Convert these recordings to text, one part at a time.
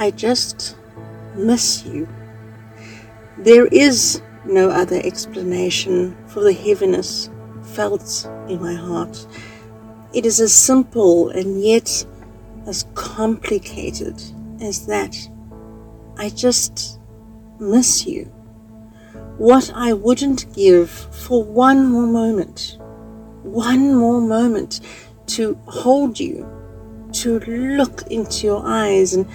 I just miss you. There is no other explanation for the heaviness felt in my heart. It is as simple and yet as complicated as that. I just miss you. What I wouldn't give for one more moment, one more moment to hold you, to look into your eyes and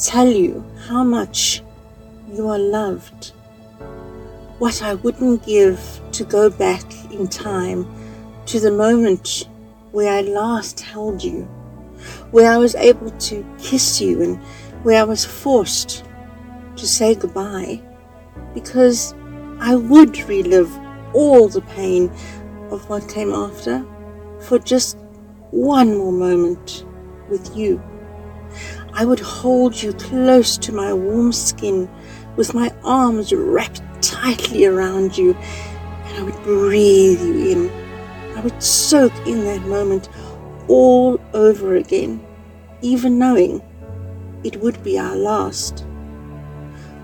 tell you how much you are loved. What I wouldn't give to go back in time to the moment where I last held you, where I was able to kiss you and where I was forced to say goodbye because I would relive all the pain of what came after for just one more moment with you. I would hold you close to my warm skin with my arms wrapped tightly around you, and I would breathe you in. I would soak in that moment all over again, even knowing it would be our last.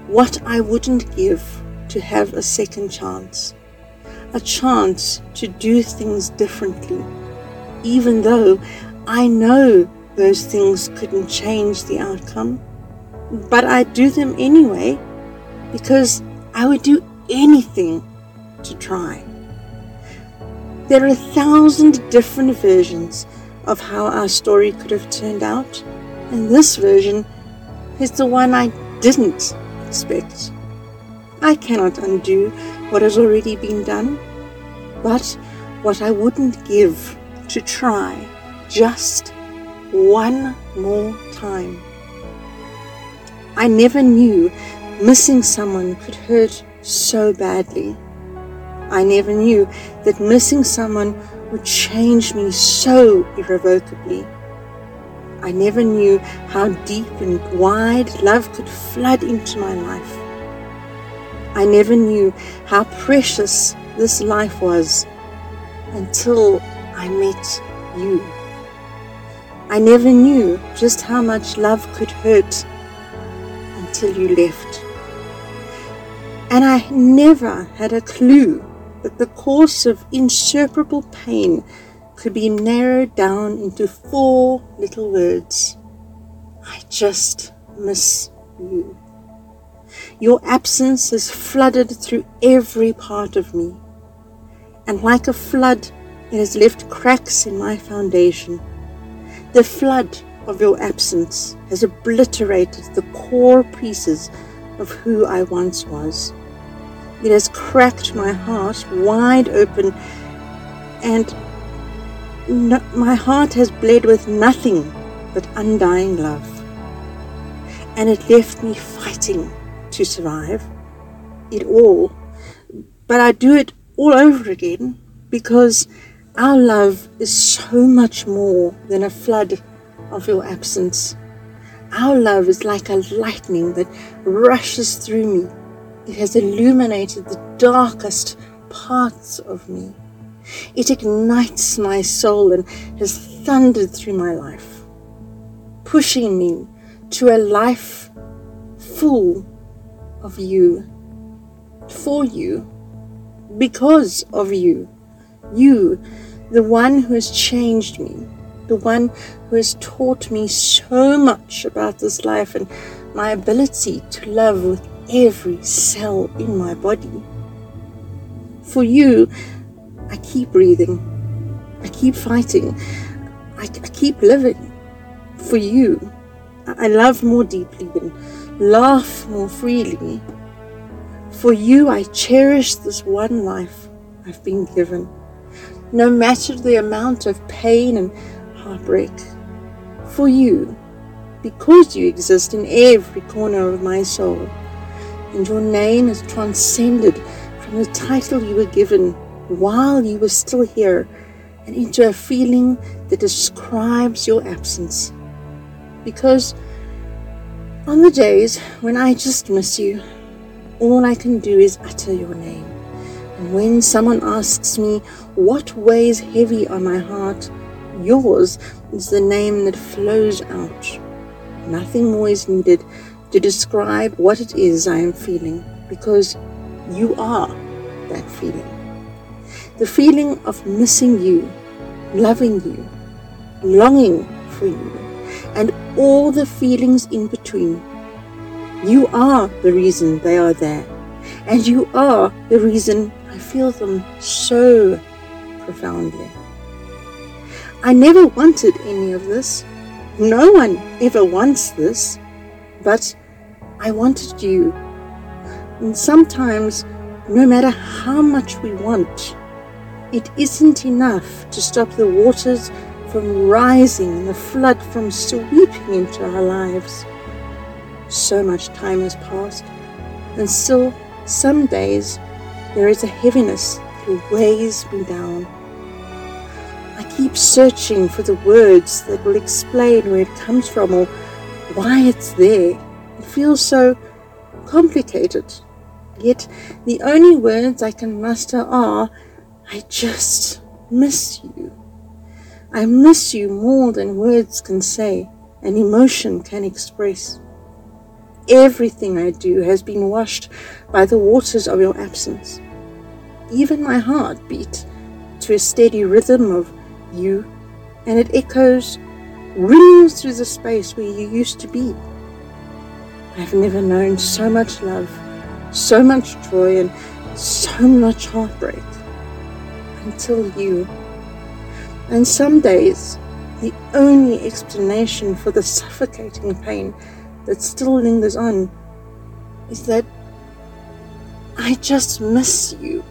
What I wouldn't give to have a second chance, a chance to do things differently, even though I know those things couldn't change the outcome. But I'd do them anyway because I would do anything to try. There are a thousand different versions of how our story could have turned out, and this version is the one I didn't expect. I cannot undo what has already been done, but what I wouldn't give to try just one more time. I never knew missing someone could hurt so badly. I never knew that missing someone would change me so irrevocably. I never knew how deep and wide love could flood into my life. I never knew how precious this life was until I met you. I never knew just how much love could hurt until you left. And I never had a clue that the course of insuperable pain could be narrowed down into four little words. I just miss you. Your absence has flooded through every part of me, and like a flood, it has left cracks in my foundation. The flood of your absence has obliterated the core pieces of who I once was. It has cracked my heart wide open, and no, my heart has bled with nothing but undying love. And it left me fighting to survive it all. But I do it all over again because our love is so much more than a flood of your absence. Our love is like a lightning that rushes through me. It has illuminated the darkest parts of me. It ignites my soul and has thundered through my life, pushing me to a life full of you, for you, because of you. You the one who has changed me, the one who has taught me so much about this life and my ability to love with every cell in my body. For you, I keep breathing, I keep fighting, I, I keep living. For you, I love more deeply and laugh more freely. For you, I cherish this one life I've been given no matter the amount of pain and heartbreak. For you, because you exist in every corner of my soul, and your name is transcended from the title you were given while you were still here and into a feeling that describes your absence. Because on the days when I just miss you, all I can do is utter your name. When someone asks me what weighs heavy on my heart, yours is the name that flows out. Nothing more is needed to describe what it is I am feeling because you are that feeling. The feeling of missing you, loving you, longing for you, and all the feelings in between. You are the reason they are there, and you are the reason I feel them so profoundly. I never wanted any of this. No one ever wants this, but I wanted you. And sometimes, no matter how much we want, it isn't enough to stop the waters from rising and the flood from sweeping into our lives. So much time has passed, and still, some days, there is a heaviness that weighs me down. I keep searching for the words that will explain where it comes from or why it's there. It feels so complicated. Yet the only words I can muster are, I just miss you. I miss you more than words can say and emotion can express. Everything I do has been washed by the waters of your absence. Even my heart beat to a steady rhythm of you, and it echoes, rings through the space where you used to be. I've never known so much love, so much joy, and so much heartbreak until you. And some days, the only explanation for the suffocating pain that still lingers on is that I just miss you.